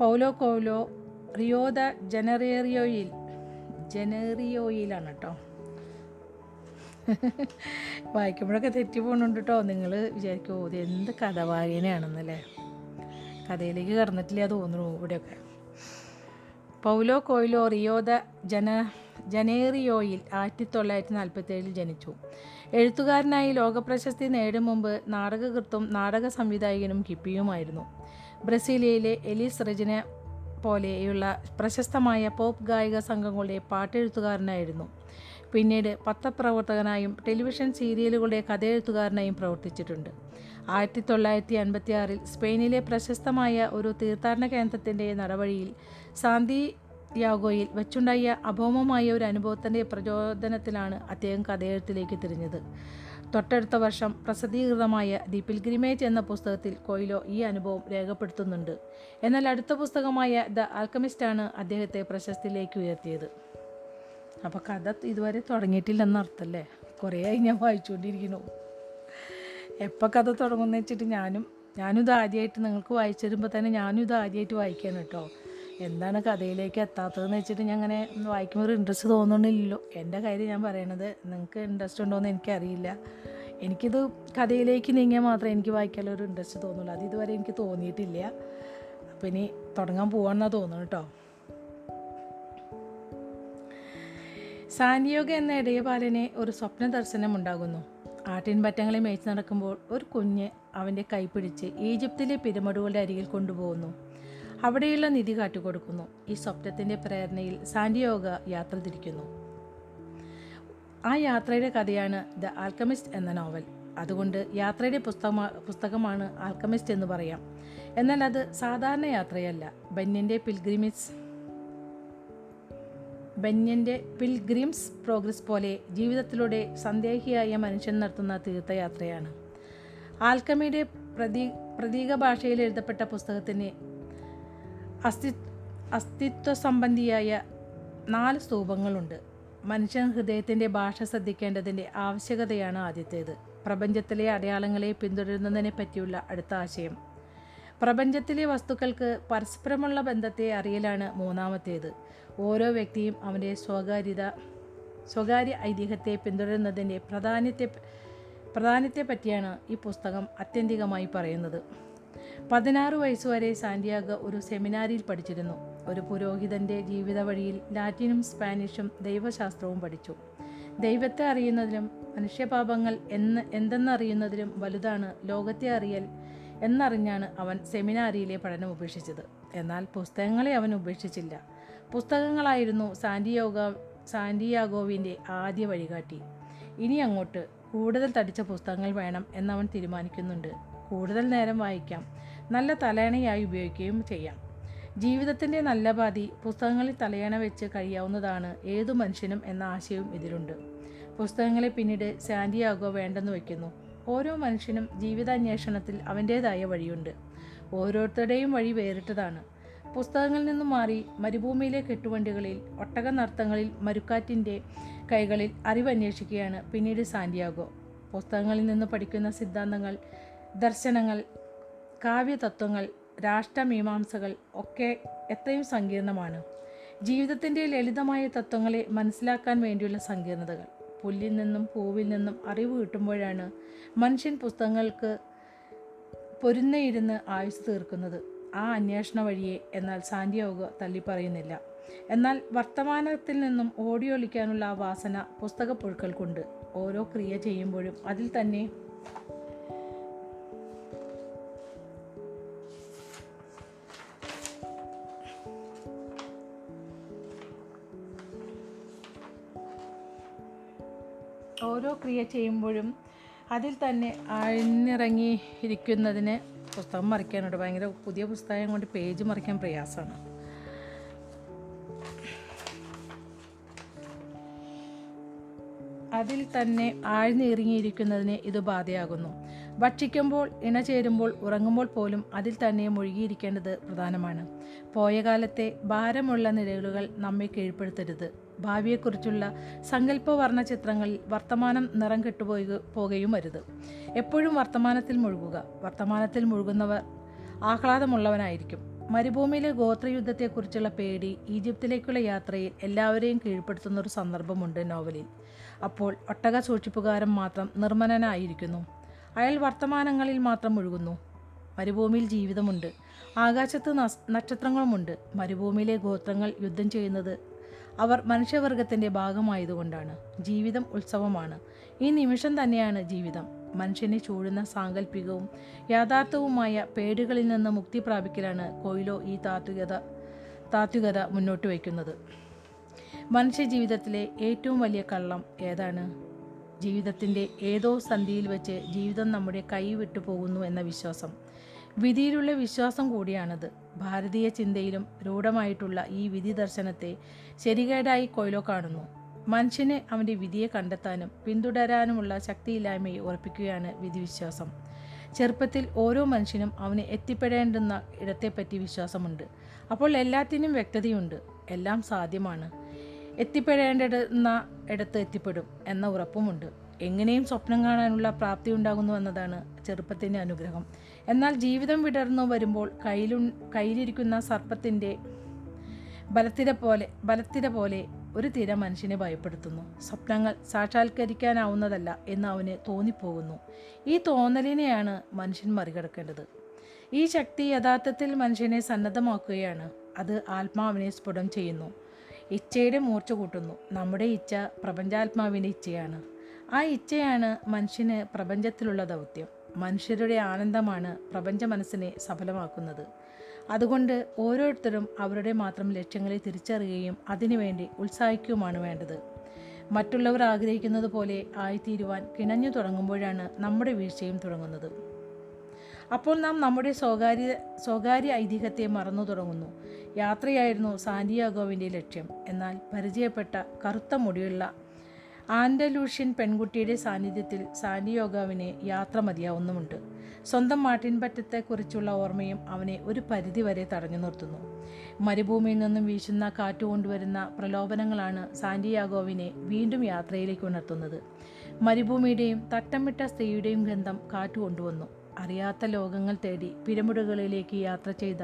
പൗലോ കോലോ റിയോദ ജനറേറിയോയിൽ ജനറിയോയിലാണ് കേട്ടോ. വായിക്കുമ്പോഴൊക്കെ തെറ്റി പോകുന്നുണ്ട് കേട്ടോ. നിങ്ങൾ വിചാരിക്കും ഇത് എന്ത് കഥ വായനയാണെന്നല്ലേ? കഥയിലേക്ക് കടന്നിട്ടില്ല തോന്നുന്നു ഇവിടെയൊക്കെ. പൗലോ കോയിലോ റിയോദ ജന ജനേറിയോയിൽ ആയിരത്തി തൊള്ളായിരത്തി നാൽപ്പത്തേഴിൽ ജനിച്ചു. എഴുത്തുകാരനായി ലോകപ്രശസ്തി നേടും മുമ്പ് നാടകകൃത്തും നാടക സംവിധായകനും കിപ്പിയുമായിരുന്നു ബ്രസീലിയയിലെ എലിസ് റെജിന പോലെയുള്ള പ്രശസ്തമായ പോപ്പ് ഗായിക സംഘങ്ങളുടെ പാട്ടെഴുത്തുകാരനായിരുന്നു. പിന്നീട് പത്രപ്രവർത്തകനായും ടെലിവിഷൻ സീരിയലുകളുടെ കഥയെഴുത്തുകാരനായും പ്രവർത്തിച്ചിട്ടുണ്ട്. ആയിരത്തി തൊള്ളായിരത്തി അൻപത്തി ആറിൽ സ്പെയിനിലെ പ്രശസ്തമായ ഒരു തീർത്ഥാടന കേന്ദ്രത്തിന്റെ നടപടിയിൽ സാന്തി യാഗോയിൽ വെച്ചുണ്ടായ അഭൗമമായ ഒരു അനുഭവത്തിന്റെ പ്രചോദനത്തിലാണ് അദ്ദേഹം കഥയെഴുത്തിലേക്ക് തിരിഞ്ഞത്. തൊട്ടടുത്ത വർഷം പ്രസിദ്ധീകൃതമായ ദി പിൽഗ്രിമേജ് എന്ന പുസ്തകത്തിൽ കൊയ്ലോ ഈ അനുഭവം രേഖപ്പെടുത്തുന്നുണ്ട്. എന്നാൽ അടുത്ത പുസ്തകമായ ദ ആൽക്കമിസ്റ്റാണ് അദ്ദേഹത്തെ പ്രശസ്തിയിലേക്ക് ഉയർത്തിയത്. അപ്പോൾ കഥ ഇതുവരെ തുടങ്ങിയിട്ടില്ലെന്നർത്ഥല്ലേ കുറേ ആയി ഞാൻ വായിച്ചുകൊണ്ടിരിക്കുന്നു. എപ്പോൾ കഥ തുടങ്ങുമെന്ന് വെച്ചിട്ട് ഞാനും ഞാനും ഇത് ആദ്യമായിട്ട് നിങ്ങൾക്ക് വായിച്ചു തരുമ്പോൾ തന്നെ ഞാനും ഇത് ആദ്യമായിട്ട് വായിക്കാൻ കേട്ടോ. എന്താണ് കഥയിലേക്ക് എത്താത്തതെന്ന് വെച്ചിട്ട് ഞാൻ അങ്ങനെ വായിക്കുമ്പോൾ ഒരു ഇൻട്രസ്റ്റ് തോന്നുന്നില്ലല്ലോ. എന്റെ കാര്യം ഞാൻ പറയണത് നിങ്ങൾക്ക് ഇൻട്രസ്റ്റ് ഉണ്ടോയെന്ന് എനിക്കറിയില്ല. എനിക്കിത് കഥയിലേക്ക് നീങ്ങിയാൽ മാത്രമേ എനിക്ക് വായിക്കാനുള്ള ഒരു ഇൻട്രസ്റ്റ് തോന്നുള്ളൂ. അത് ഇതുവരെ എനിക്ക് തോന്നിയിട്ടില്ല. അപ്പോൾ ഇനി തുടങ്ങാൻ പോകാമെന്നാണ് തോന്നുന്നു കേട്ടോ. സാനിയോഗ എന്ന ഇടയപാലനെ ഒരു സ്വപ്ന ദർശനം ഉണ്ടാകുന്നു. ആട്ടിൻപറ്റങ്ങളെ മേച്ച് നടക്കുമ്പോൾ ഒരു കുഞ്ഞ് അവന്റെ കൈ പിടിച്ച് ഈജിപ്തിലെ പിരമിഡുകളുടെ അരികിൽ കൊണ്ടുപോകുന്നു. അവിടെയുള്ള നിധി കാട്ടിക്കൊടുക്കുന്നു. ഈ സ്വപ്നത്തിന്റെ പ്രേരണയിൽ സാന്റിയോഗ യാത്ര തിരിക്കുന്നു. ആ യാത്രയുടെ കഥയാണ് ദ ആൽക്കമിസ്റ്റ് എന്ന നോവൽ. അതുകൊണ്ട് യാത്രയുടെ പുസ്തകമാ പുസ്തകമാണ് ആൽക്കമിസ്റ്റ് എന്ന് പറയാം. എന്നാൽ അത് സാധാരണ യാത്രയല്ല. ബന്യന്റെ പിൽഗ്രിമിസ് ബന്യന്റെ പിൽഗ്രിംസ് പ്രോഗ്രസ് പോലെ ജീവിതത്തിലൂടെ സന്ദേഹിയായ മനുഷ്യൻ നടത്തുന്ന തീർത്ഥയാത്രയാണ്. ആൽക്കമിയുടെ പ്രതീ പ്രതീക ഭാഷയിൽ എഴുതപ്പെട്ട പുസ്തകത്തിന് അസ്തി അസ്തിത്വ സംബന്ധിയായ നാല് സ്തൂപങ്ങളുണ്ട്. മനുഷ്യൻ ഹൃദയത്തിന്റെ ഭാഷ ശ്രദ്ധിക്കേണ്ടതിന്റെ ആവശ്യകതയാണ് ആദ്യത്തേത്. പ്രപഞ്ചത്തിലെ അടയാളങ്ങളെ പിന്തുടരുന്നതിനെ പറ്റിയുള്ള അടുത്ത ആശയം. പ്രപഞ്ചത്തിലെ വസ്തുക്കൾക്ക് പരസ്പരമുള്ള ബന്ധത്തെ അറിയലാണ് മൂന്നാമത്തേത്. ഓരോ വ്യക്തിയും അവന്റെ സ്വകാര്യത സ്വകാര്യ ഐതിഹ്യത്തെ പിന്തുടരുന്നതിന്റെ പ്രാധാന്യത്തെ പ്രാധാന്യത്തെ പറ്റിയാണ് ഈ പുസ്തകം അത്യന്തികമായി പറയുന്നത്. പതിനാറ് വയസ്സുവരെ സാന്റിയാഗോ ഒരു സെമിനാരിയിൽ പഠിച്ചിരുന്നു. ഒരു പുരോഹിതന്റെ ജീവിത വഴിയിൽ ലാറ്റിനും സ്പാനിഷും ദൈവശാസ്ത്രവും പഠിച്ചു. ദൈവത്തെ അറിയുന്നതിലും മനുഷ്യപാപങ്ങൾ എന്ന് എന്തെന്നറിയുന്നതിലും വലുതാണ് ലോകത്തെ അറിയൽ എന്നറിഞ്ഞാണ് അവൻ സെമിനാരിയിലെ പഠനം ഉപേക്ഷിച്ചത്. എന്നാൽ പുസ്തകങ്ങളെ അവൻ ഉപേക്ഷിച്ചില്ല. പുസ്തകങ്ങളായിരുന്നു സാന്റിയോഗ സാന്റിയാഗോവിന്റെ ആദ്യ വഴികാട്ടി. ഇനി അങ്ങോട്ട് കൂടുതൽ തടിച്ച പുസ്തകങ്ങൾ വേണം എന്നവൻ തീരുമാനിക്കുന്നുണ്ട്. കൂടുതൽ നേരം വായിക്കാം. നല്ല തലയണയായി ഉപയോഗിക്കുകയും ചെയ്യാം. ജീവിതത്തിന്റെ നല്ല പാതി പുസ്തകങ്ങളിൽ തലയണ വെച്ച് കഴിയാവുന്നതാണ് ഏതു മനുഷ്യനും എന്ന ആശയവും ഇതിലുണ്ട്. പുസ്തകങ്ങളെ പിന്നീട് സാന്റിയാഗോ വേണ്ടെന്ന് വയ്ക്കുന്നു. ഓരോ മനുഷ്യനും ജീവിതാന്വേഷണത്തിൽ അവന്റേതായ വഴിയുണ്ട്. ഓരോരുത്തരുടെയും വഴി വേറിട്ടതാണ്. പുസ്തകങ്ങളിൽ നിന്നും മാറി മരുഭൂമിയിലെ കെട്ടുവണ്ടികളിൽ ഒട്ടക നർത്തങ്ങളിൽ മരുക്കാറ്റിന്റെ കൈകളിൽ അറിവന്വേഷിക്കുകയാണ് പിന്നീട് സാന്റിയാഗോ. പുസ്തകങ്ങളിൽ നിന്ന് പഠിക്കുന്ന സിദ്ധാന്തങ്ങൾ ദർശനങ്ങൾ കാവ്യതത്വങ്ങൾ രാഷ്ട്രമീമാംസകൾ ഒക്കെ എത്രയും സങ്കീർണമാണ്. ജീവിതത്തിന്റെ ലളിതമായ തത്വങ്ങളെ മനസ്സിലാക്കാൻ വേണ്ടിയുള്ള സങ്കീർണതകൾ. പുല്ലിൽ നിന്നും പൂവിൽ നിന്നും അറിവ് കിട്ടുമ്പോഴാണ് മനുഷ്യൻ പുസ്തകങ്ങൾക്ക് പൊരുന്നയിരുന്ന് ആയുസ് തീർക്കുന്നത്. ആ അന്വേഷണ വഴിയെ എന്നാൽ സാന്റിയോഗ തള്ളിപ്പറയുന്നില്ല. എന്നാൽ വർത്തമാനത്തിൽ നിന്നും ഓടിയൊളിക്കാനുള്ള ആ വാസന പുസ്തകപ്പുഴുക്കൾക്കുണ്ട് ഓരോ ക്രിയ ചെയ്യുമ്പോഴും അതിൽ തന്നെ ഓരോ ക്രിയ ചെയ്യുമ്പോഴും അതിൽ തന്നെ ആഴ്ന്നിറങ്ങി ഇരിക്കുന്നതിന് പുസ്തകം മറിക്കാനുണ്ട് ഭയങ്കര പുതിയ പുസ്തകം കൊണ്ട് പേജ് മറിക്കാൻ പ്രയാസമാണ്. അതിൽ തന്നെ ആഴ്ന്നിറങ്ങിയിരിക്കുന്നതിന് ഇത് ബാധയാകുന്നു. ഭക്ഷിക്കുമ്പോൾ ഇണചേരുമ്പോൾ ഉറങ്ങുമ്പോൾ പോലും അതിൽ തന്നെ മുഴുകിയിരിക്കേണ്ടത് പ്രധാനമാണ്. പോയ കാലത്തെ ഭാരമുള്ള നിലകളുകൾ നമ്മെ കീഴ്പ്പെടുത്തരുത്. ഭാവിയെക്കുറിച്ചുള്ള സങ്കല്പവർണ ചിത്രങ്ങളിൽ വർത്തമാനം നിറം കെട്ടുപോയി പോകുകയും അരുത്. എപ്പോഴും വർത്തമാനത്തിൽ മുഴുകുക. വർത്തമാനത്തിൽ മുഴുകുന്നവർ ആഹ്ലാദമുള്ളവനായിരിക്കും. മരുഭൂമിയിലെ ഗോത്രയുദ്ധത്തെക്കുറിച്ചുള്ള പേടി ഈജിപ്തിലേക്കുള്ള യാത്രയിൽ എല്ലാവരെയും കീഴ്പ്പെടുത്തുന്ന ഒരു സന്ദർഭമുണ്ട് നോവലിൽ. അപ്പോൾ ഒട്ടക സൂക്ഷിപ്പുകാരൻ മാത്രം നിർമ്മലനായിരിക്കുന്നു അയാൾ വർത്തമാനങ്ങളിൽ മാത്രം മുഴുകുന്നു. മരുഭൂമിയിൽ ജീവിതമുണ്ട്. ആകാശത്ത് നക്ഷത്രങ്ങളുമുണ്ട്. മരുഭൂമിയിലെ ഗോത്രങ്ങൾ യുദ്ധം ചെയ്യുന്നത് അവർ മനുഷ്യവർഗത്തിന്റെ ഭാഗമായതുകൊണ്ടാണ്. ജീവിതം ഉത്സവമാണ്. ഈ നിമിഷം തന്നെയാണ് ജീവിതം. മനുഷ്യനെ ചൂഴുന്ന സാങ്കല്പികവും യാഥാർത്ഥവുമായ പേടുകളിൽ നിന്ന് മുക്തി പ്രാപിക്കലാണ് കൊയിലോ ഈ താത്വികത താത്വികത മുന്നോട്ട് വയ്ക്കുന്നത്. മനുഷ്യ ജീവിതത്തിലെ ഏറ്റവും വലിയ കള്ളം ഏതാണ്? ജീവിതത്തിന്റെ ഏതോ സന്ധിയിൽ വെച്ച് ജീവിതം നമ്മുടെ കൈ വിട്ടു പോകുന്നു എന്ന വിശ്വാസം. വിധിയിലുള്ള വിശ്വാസം കൂടിയാണത്. ഭാരതീയ ചിന്തയിലും രൂഢമായിട്ടുള്ള ഈ വിധി ദർശനത്തെ ശരികേടായി കൊയിലോ കാണുന്നു. മനുഷ്യനെ അവന്റെ വിധിയെ കണ്ടെത്താനും പിന്തുടരാനുമുള്ള ശക്തിയില്ലായ്മയെ ഉറപ്പിക്കുകയാണ് വിധിവിശ്വാസം. ചെറുപ്പത്തിൽ ഓരോ മനുഷ്യനും അവന് എത്തിപ്പെടേണ്ടുന്ന ഇടത്തെപ്പറ്റി വിശ്വാസമുണ്ട്. അപ്പോൾ എല്ലാത്തിനും വ്യക്തതയുണ്ട്. എല്ലാം സാധ്യമാണ്. എത്തിപ്പെടേണ്ടുന്ന ഇടത്ത് എത്തിപ്പെടും എന്ന ഉറപ്പുമുണ്ട്. എങ്ങനെയും സ്വപ്നം കാണാനുള്ള പ്രാപ്തി ഉണ്ടാകുന്നു എന്നതാണ് ചെറുപ്പത്തിന്റെ അനുഗ്രഹം. എന്നാൽ ജീവിതം വിടർന്നു വരുമ്പോൾ കയ്യിലു കയ്യിലിരിക്കുന്ന സർപ്പത്തിന്റെ ബലത്തിര പോലെ ബലത്തിര പോലെ ഒരു തിര മനുഷ്യനെ ഭയപ്പെടുത്തുന്നു. സ്വപ്നങ്ങൾ സാക്ഷാത്കരിക്കാനാവുന്നതല്ല എന്ന് അവന് തോന്നിപ്പോകുന്നു. ഈ തോന്നലിനെയാണ് മനുഷ്യൻ മറികടക്കേണ്ടത്. ഈ ശക്തി യഥാർത്ഥത്തിൽ മനുഷ്യനെ സന്നദ്ധമാക്കുകയാണ്. അത് ആത്മാവിനെ സ്ഫുടം ചെയ്യുന്നു. ഇച്ഛയുടെ മൂർച്ച കൂട്ടുന്നു. നമ്മുടെ ഇച്ഛ പ്രപഞ്ചാത്മാവിന്റെ ഇച്ഛയാണ്. ആ ഇച്ഛയാണ് മനുഷ്യന് പ്രപഞ്ചത്തിലുള്ള ദൗത്യം. മനുഷ്യരുടെ ആനന്ദമാണ് പ്രപഞ്ച മനസ്സിനെ സഫലമാക്കുന്നത്. അതുകൊണ്ട് ഓരോരുത്തരും അവരുടെ മാത്രം ലക്ഷ്യങ്ങളെ തിരിച്ചറിയുകയും അതിനുവേണ്ടി ഉത്സാഹിക്കുകയുമാണ് വേണ്ടത്. മറ്റുള്ളവർ ആഗ്രഹിക്കുന്നത് പോലെ ആയിത്തീരുവാൻ കിണഞ്ഞു തുടങ്ങുമ്പോഴാണ് നമ്മുടെ വീഴ്ചയും തുടങ്ങുന്നത്. അപ്പോൾ നാം നമ്മുടെ സ്വകാര്യ സ്വകാര്യ ഐതിഹ്യത്തെ മറന്നു തുടങ്ങുന്നു. യാത്രയായിരുന്നു സാന്റിയാഗോവിന്റെ ലക്ഷ്യം. എന്നാൽ പരിചയപ്പെട്ട കറുത്ത മുടിയുള്ള ആൻഡലൂഷ്യൻ പെൺകുട്ടിയുടെ സാന്നിധ്യത്തിൽ സാനിയോഗാവിന് യാത്ര മതിയാവുന്നുമുണ്ട്. സ്വന്തം മാട്ടിൻപറ്റത്തെക്കുറിച്ചുള്ള ഓർമ്മയും അവനെ ഒരു പരിധിവരെ തടഞ്ഞു നിർത്തുന്നു. മരുഭൂമിയിൽ നിന്നും വീശുന്ന കാറ്റ് കൊണ്ടുവരുന്ന പ്രലോഭനങ്ങളാണ് സാന്റിയാഗോവിനെ വീണ്ടും യാത്രയിലേക്ക് ഉണർത്തുന്നത്. മരുഭൂമിയുടെയും തട്ടമിട്ട സ്ത്രീയുടെയും ഗന്ധം കാറ്റ് കൊണ്ടുവന്നു. അറിയാത്ത ലോകങ്ങൾ തേടി പിരമിഡുകളിലേക്ക് യാത്ര ചെയ്ത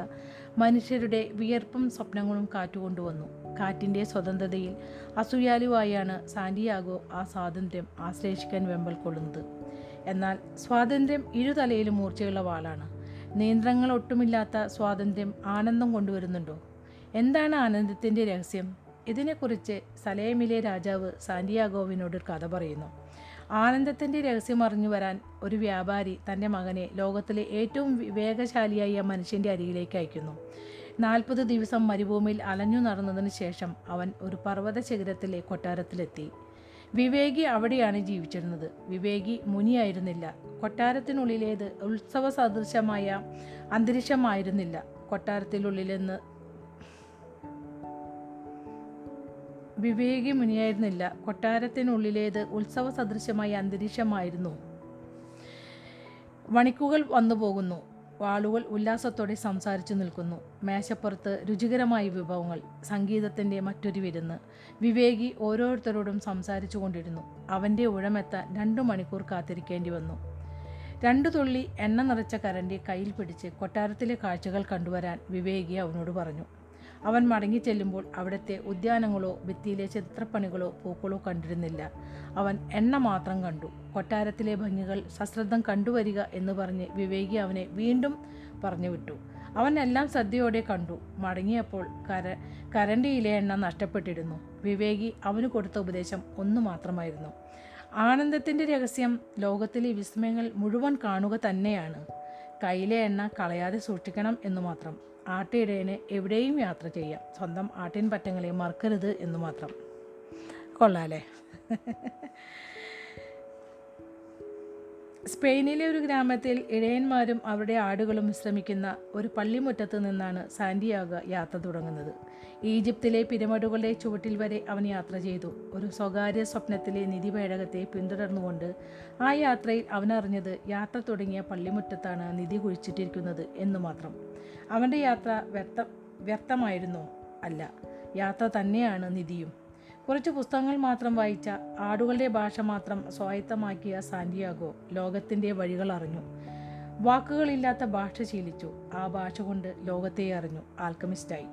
മനുഷ്യരുടെ വിയർപ്പും സ്വപ്നങ്ങളും കാറ്റുകൊണ്ടുവന്നു. കാറ്റിന്റെ സ്വതന്ത്രതയിൽ അസൂയാലുവായാണ് സാന്റിയാഗോ ആ സ്വാതന്ത്ര്യം ആശ്ലേഷിക്കാൻ വെമ്പൽ കൊള്ളുന്നത്. എന്നാൽ സ്വാതന്ത്ര്യം ഇരുതലയിലും മൂർച്ചയുള്ള വാളാണ്. നിയന്ത്രണങ്ങൾ ഒട്ടുമില്ലാത്ത സ്വാതന്ത്ര്യം ആനന്ദം കൊണ്ടുവരുന്നുണ്ടോ? എന്താണ് ആനന്ദത്തിന്റെ രഹസ്യം? ഇതിനെക്കുറിച്ച് സലേമിലെ രാജാവ് സാന്റിയാഗോവിനോട് കഥ പറയുന്നു. ആനന്ദത്തിന്റെ രഹസ്യം അറിഞ്ഞു വരാൻ ഒരു വ്യാപാരി തന്റെ മകനെ ലോകത്തിലെ ഏറ്റവും വേഗശാലിയായ മനുഷ്യന്റെ അരികിലേക്ക് അയക്കുന്നു. നാൽപ്പത് ദിവസം മരുഭൂമിയിൽ അലഞ്ഞു നടന്നതിന് ശേഷം അവൻ ഒരു പർവത ശിഖരത്തിലെ കൊട്ടാരത്തിലെത്തി. വിവേകി അവിടെയാണ് ജീവിച്ചിരുന്നത്. വിവേകി മുനിയായിരുന്നില്ല. കൊട്ടാരത്തിനുള്ളിലേത് ഉത്സവ സദൃശമായ അന്തരീക്ഷമായിരുന്നില്ല. കൊട്ടാരത്തിനുള്ളിൽ നിന്ന് വിവേകി മുനിയായിരുന്നില്ല. കൊട്ടാരത്തിനുള്ളിലേത് ഉത്സവ സദൃശമായ അന്തരീക്ഷമായിരുന്നു. വണിക്കുകൾ വന്നു പോകുന്നു. വാളുകൾ ഉല്ലാസത്തോടെ സംസാരിച്ചു നിൽക്കുന്നു. മേശപ്പുറത്ത് രുചികരമായ വിഭവങ്ങൾ സംഗീതത്തിന്റെ മറ്റൊരു വിരുന്ന്. വിവേകി ഓരോരുത്തരോടും സംസാരിച്ചു കൊണ്ടിരുന്നു. അവന്റെ ഉഴമെത്താൻ രണ്ടു മണിക്കൂർ കാത്തിരിക്കേണ്ടി വന്നു. രണ്ടു തുള്ളി എണ്ണ നിറച്ച കരണ്ടി കയ്യിൽ പിടിച്ച് കൊട്ടാരത്തിലെ കാഴ്ചകൾ കണ്ടുവരാൻ വിവേകി അവനോട് പറഞ്ഞു. അവൻ മടങ്ങിച്ചെല്ലുമ്പോൾ അവിടുത്തെ ഉദ്യാനങ്ങളോ ഭിത്തിയിലെ ചിത്രപ്പണികളോ പൂക്കളോ കണ്ടിരുന്നില്ല. അവൻ എണ്ണ മാത്രം കണ്ടു. കൊട്ടാരത്തിലെ ഭംഗികൾ സശ്രദ്ധം കണ്ടുവരിക എന്ന് പറഞ്ഞ് വിവേകി അവനെ വീണ്ടും പറഞ്ഞു വിട്ടു അവൻ എല്ലാം ശ്രദ്ധയോടെ കണ്ടു. മടങ്ങിയപ്പോൾ കര കരണ്ടിയിലെ എണ്ണ നഷ്ടപ്പെട്ടിരുന്നു. വിവേകി അവന് കൊടുത്ത ഉപദേശം ഒന്നു മാത്രമായിരുന്നു. ആനന്ദത്തിന്റെ രഹസ്യം ലോകത്തിലെ വിസ്മയങ്ങൾ മുഴുവൻ കാണുക തന്നെയാണ്. കയ്യിലെ എണ്ണ കളയാതെ സൂക്ഷിക്കണം എന്ന് മാത്രം. ആട്ടിയിടയന് എവിടെയും യാത്ര ചെയ്യാം. സ്വന്തം ആട്ടിൻ പറ്റങ്ങളെ മറക്കരുത് എന്ന് മാത്രം. കൊള്ളാലേ സ്പെയിനിലെ ഒരു ഗ്രാമത്തിൽ ഇടയന്മാരും അവരുടെ ആടുകളും വിശ്രമിക്കുന്ന ഒരു പള്ളിമുറ്റത്ത് നിന്നാണ് സാന്റിയാഗ യാത്ര തുടങ്ങുന്നത്. ഈജിപ്തിലെ പിരമിഡുകളുടെ ചുവട്ടിൽ വരെ അവൻ യാത്ര ചെയ്തു. ഒരു സ്വകാര്യ സ്വപ്നത്തിലെ നിധിപേടകത്തെ പിന്തുടർന്നുകൊണ്ട് ആ യാത്രയിൽ അവനറിഞ്ഞത് യാത്ര തുടങ്ങിയ പള്ളിമുറ്റത്താണ് നിധി കുഴിച്ചിട്ടിരിക്കുന്നത് എന്ന് മാത്രം. അവന്റെ യാത്ര വ്യർത്ഥ വ്യർത്ഥമായിരുന്നോ അല്ല. യാത്ര തന്നെയാണ് നിധിയും. കുറച്ച് പുസ്തകങ്ങൾ മാത്രം വായിച്ച ആടുകളുടെ ഭാഷ മാത്രം സ്വായത്തമാക്കിയ സാന്റിയാഗോ ലോകത്തിന്റെ വഴികൾ അറിഞ്ഞു. വാക്കുകളില്ലാത്ത ഭാഷ ശീലിച്ചു. ആ ഭാഷ കൊണ്ട് ലോകത്തെ അറിഞ്ഞു. ആൽക്കമിസ്റ്റായി.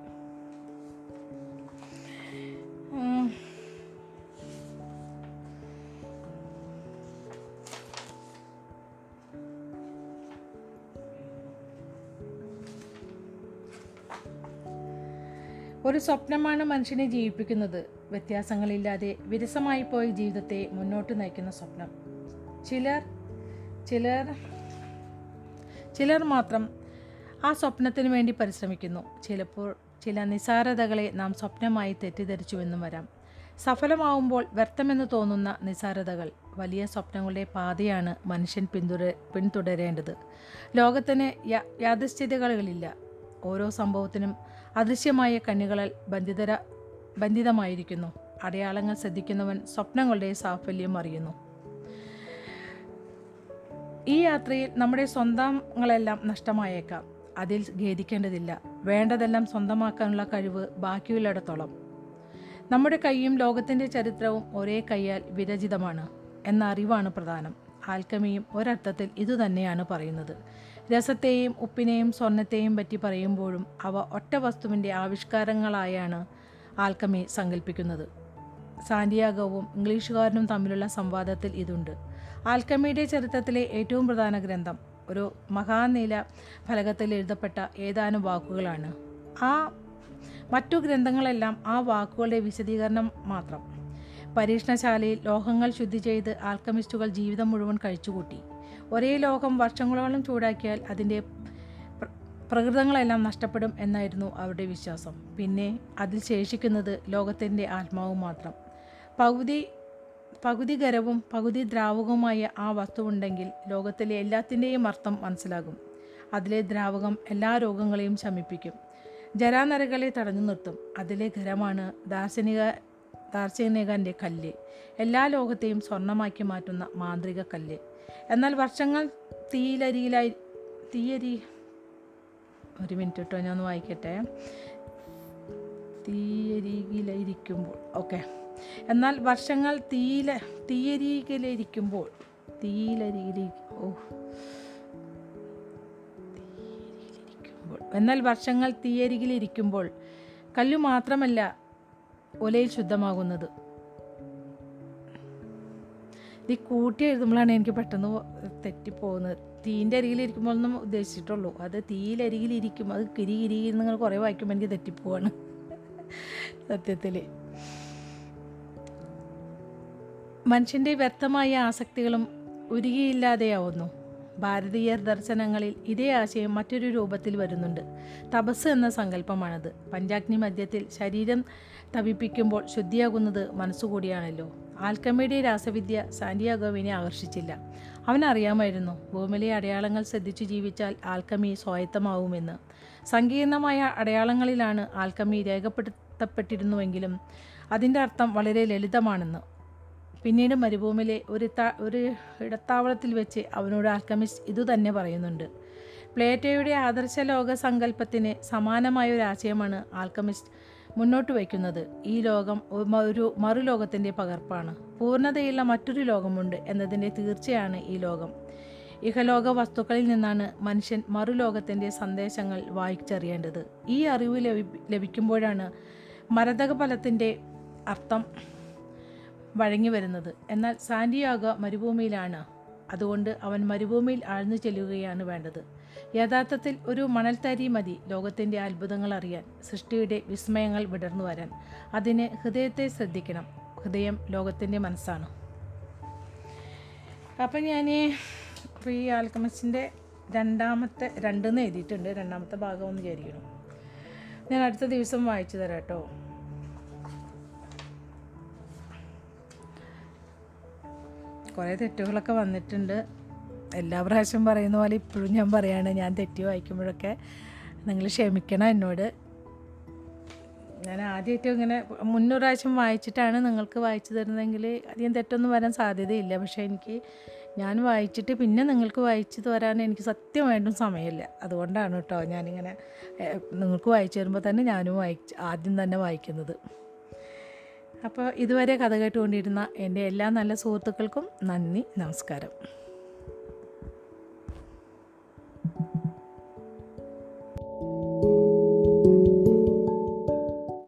ഒരു സ്വപ്നമാണ് മനുഷ്യനെ ജീവിപ്പിക്കുന്നത്. വ്യത്യാസങ്ങളില്ലാതെ വിരസമായി പോയ ജീവിതത്തെ മുന്നോട്ട് നയിക്കുന്ന സ്വപ്നം. ചിലർ ചിലർ ചിലർ മാത്രം ആ സ്വപ്നത്തിന് വേണ്ടി പരിശ്രമിക്കുന്നു. ചിലപ്പോൾ ചില നിസാരതകളെ നാം സ്വപ്നമായി തെറ്റിദ്ധരിച്ചുവെന്നും വരാം. സഫലമാവുമ്പോൾ വ്യർത്ഥമെന്ന് തോന്നുന്ന നിസാരതകൾ വലിയ സ്വപ്നങ്ങളുടെ പാതയാണ് മനുഷ്യൻ പിന്തുട പിന്തുടരേണ്ടത്. ലോകത്തിന് യാ ഓരോ സംഭവത്തിനും അദൃശ്യമായ കണ്ണുകളാൽ ബന്ധിതര ബന്ധിതമായിരിക്കുന്നു. അടയാളങ്ങൾ ശ്രദ്ധിക്കുന്നവൻ സ്വപ്നങ്ങളുടെ സാഫല്യം അറിയുന്നു. ഈ യാത്രയിൽ നമ്മുടെ സ്വന്തങ്ങളെല്ലാം നഷ്ടമായേക്കാം. അതിൽ ഖേദിക്കേണ്ടതില്ല. വേണ്ടതെല്ലാം സ്വന്തമാക്കാനുള്ള കഴിവ് ബാക്കിയുള്ളിടത്തോളം. നമ്മുടെ കൈയും ലോകത്തിന്റെ ചരിത്രവും ഒരേ കൈയാൽ വിരചിതമാണ്. എന്ന അറിവാണ് പ്രധാനം. ആൽക്കമിയും ഒരർത്ഥത്തിൽ ഇതുതന്നെയാണ് പറയുന്നത്. രസത്തെയും ഉപ്പിനെയും സ്വർണത്തെയും പറ്റി പറയുമ്പോഴും അവ ഒറ്റ വസ്തുവിന്റെ ആവിഷ്കാരങ്ങളായാണ് ആൽക്കമി സങ്കല്പിക്കുന്നത് സാന്റിയാഗോവും ഇംഗ്ലീഷുകാരനും തമ്മിലുള്ള സംവാദത്തിൽ ഇതുണ്ട്. ആൽക്കമിയുടെ ചരിത്രത്തിലെ ഏറ്റവും പ്രധാന ഗ്രന്ഥം ഒരു മഹാനീല ഫലകത്തിൽ എഴുതപ്പെട്ട ഏതാനും വാക്കുകളാണ്. ആ മറ്റു ഗ്രന്ഥങ്ങളെല്ലാം ആ വാക്കുകളുടെ വിശദീകരണം മാത്രം. പരീക്ഷണശാലയിൽ ലോഹങ്ങൾ ശുദ്ധി ചെയ്ത് ആൽക്കമിസ്റ്റുകൾ ജീവിതം മുഴുവൻ കഴിച്ചുകൂട്ടി. ഒരേ ലോകം വർഷങ്ങളോളം ചൂടാക്കിയാൽ അതിന്റെ പ്രകൃതങ്ങളെല്ലാം നഷ്ടപ്പെടും എന്നായിരുന്നു അവരുടെ വിശ്വാസം. പിന്നെ അതിൽ ശേഷിക്കുന്നത് ലോകത്തിന്റെ ആത്മാവ് മാത്രം. പകുതി പകുതി ഖരവും പകുതി ദ്രാവകവുമായ ആ വസ്തുവുണ്ടെങ്കിൽ ലോകത്തിലെ എല്ലാത്തിന്റെയും അർത്ഥം മനസ്സിലാകും. അതിലെ ദ്രാവകം എല്ലാ രോഗങ്ങളെയും ശമിപ്പിക്കും. ജരാനരകളെ തടഞ്ഞു നിർത്തും. അതിലെ ഖരമാണ് ദാർശനിക ദാർശനികന്റെ കല്ല്. എല്ലാ ലോകത്തെയും സ്വർണമാക്കി മാറ്റുന്ന മാന്ത്രിക കല്ല്. എന്നാൽ വർഷങ്ങൾ തീയിലരിയിലായി തീയരി ഒരു മിനിറ്റ് കേട്ടോ ഞാൻ ഒന്ന് വായിക്കട്ടെ. തീയരികിലിരിക്കുമ്പോൾ ഓക്കെ. എന്നാൽ വർഷങ്ങൾ തീയില തീയരികിലിരിക്കുമ്പോൾ തീയിലരികിലി ഓ. എന്നാൽ വർഷങ്ങൾ തീയരികിലിരിക്കുമ്പോൾ കല്ലു മാത്രമല്ല ഒലയിൽ ശുദ്ധമാകുന്നത്. ഇത് കൂട്ടി എഴുതുമ്പോഴാണ് എനിക്ക് പെട്ടെന്ന് തെറ്റിപ്പോകുന്നത്. തീന്റെ അരികിലിരിക്കുമ്പോൾ ഒന്നും ഉദ്ദേശിച്ചിട്ടുള്ളൂ. അത് തീയിലരികിലിരിക്കും അത് കിരി കിരി നിങ്ങൾ കുറേ വായിക്കുമ്പോൾ എനിക്ക് തെറ്റിപ്പോവാണ്. സത്യത്തിൽ മനുഷ്യന്റെ വ്യക്തമായ ആസക്തികളും ഉരുകിയില്ലാതെയാവുന്നു. ഭാരതീയർ ദർശനങ്ങളിൽ ഇതേ ആശയം മറ്റൊരു രൂപത്തിൽ വരുന്നുണ്ട്. തപസ് എന്ന സങ്കല്പമാണത്. പഞ്ചാഗ്നി മധ്യത്തിൽ ശരീരം തപിപ്പിക്കുമ്പോൾ ശുദ്ധിയാകുന്നത് മനസ്സുകൂടിയാണല്ലോ. ആൽക്കമയുടെ രാസവിദ്യ സാന്റിയാഗോവിനെ ആകർഷിച്ചില്ല. അവനറിയാമായിരുന്നു ഭൂമിയിലെ അടയാളങ്ങൾ ശ്രദ്ധിച്ചു ജീവിച്ചാൽ ആൽക്കമി സ്വായത്തമാവുമെന്ന്. സങ്കീർണമായ അടയാളങ്ങളിലാണ് ആൽക്കമി രേഖപ്പെടുത്തപ്പെട്ടിരുന്നുവെങ്കിലും അതിന്റെ അർത്ഥം വളരെ ലളിതമാണെന്ന്. പിന്നീട് മരുഭൂമിയിലെ ഒരു ത ഒരു ഇടത്താവളത്തിൽ വെച്ച് അവനോട് ആൽക്കമിസ്റ്റ് ഇതുതന്നെ പറയുന്നുണ്ട്. പ്ലേറ്റോയുടെ ആദർശ ലോക സങ്കല്പത്തിന് സമാനമായ ഒരു ആശയമാണ് ആൽക്കമിസ്റ്റ് മുന്നോട്ട് വയ്ക്കുന്നത് ഈ ലോകം ഒരു- മറുലോകത്തിന്റെ പകർപ്പാണ്. പൂർണതയുള്ള മറ്റൊരു ലോകമുണ്ട് എന്നതിന്റെ തീർച്ചയാണ് ഈ ലോകം. ഇഹലോക വസ്തുക്കളിൽ നിന്നാണ് മനുഷ്യൻ മറുലോകത്തിന്റെ സന്ദേശങ്ങൾ വായിച്ചറിയേണ്ടത്. ഈ അറിവ് ലഭി ലഭിക്കുമ്പോഴാണ് മരതക ഫലത്തിന്റെ അർത്ഥം വഴങ്ങി വരുന്നത് എന്നാൽ സാന്റിയാഗോ മരുഭൂമിയിലാണ്. അതുകൊണ്ട് അവൻ മരുഭൂമിയിൽ ആഴ്ന്നു ചെല്ലുകയാണ് വേണ്ടത്. യഥാർത്ഥത്തിൽ ഒരു മണൽത്തരി മതി ലോകത്തിന്റെ അത്ഭുതങ്ങൾ അറിയാൻ സൃഷ്ടിയുടെ വിസ്മയങ്ങൾ വിടർന്നു വരാൻ. അതിന് ഹൃദയത്തെ ശ്രദ്ധിക്കണം. ഹൃദയം ലോകത്തിന്റെ മനസ്സാണ്. അപ്പം ഞാൻ ഈ ആൽക്കമിസ്റ്റിന്റെ രണ്ടാമത്തെ രണ്ടെന്ന് എഴുതിയിട്ടുണ്ട്. രണ്ടാമത്തെ ഭാഗം ഒന്ന് വിചാരിക്കണം ഞാൻ അടുത്ത ദിവസം വായിച്ചു തരാം കേട്ടോ. കുറേ തെറ്റുകളൊക്കെ വന്നിട്ടുണ്ട്. എല്ലാ പ്രാവശ്യം പറയുന്ന പോലെ ഇപ്പോഴും ഞാൻ പറയാണ് ഞാൻ തെറ്റി വായിക്കുമ്പോഴൊക്കെ നിങ്ങൾ ക്ഷമിക്കണം എന്നോട്. ഞാൻ ആദ്യമായിട്ട് ഇങ്ങനെ മുന്നൊരു പ്രാവശ്യം വായിച്ചിട്ടാണ് നിങ്ങൾക്ക് വായിച്ചു തരുന്നതെങ്കിൽ അധികം തെറ്റൊന്നും വരാൻ സാധ്യതയില്ല. പക്ഷേ എനിക്ക് ഞാൻ വായിച്ചിട്ട് പിന്നെ നിങ്ങൾക്ക് വായിച്ചു തരാൻ എനിക്ക് സത്യമായിട്ടും സമയമില്ല. അതുകൊണ്ടാണ് കേട്ടോ ഞാനിങ്ങനെ നിങ്ങൾക്ക് വായിച്ചു തരുമ്പോൾ തന്നെ ഞാനും വായിച്ച് ആദ്യം തന്നെ വായിക്കുന്നത്. അപ്പോൾ ഇതുവരെ കഥ കേട്ടുകൊണ്ടിരുന്ന എന്റെ എല്ലാ നല്ല സുഹൃത്തുക്കൾക്കും നന്ദി നമസ്കാരം.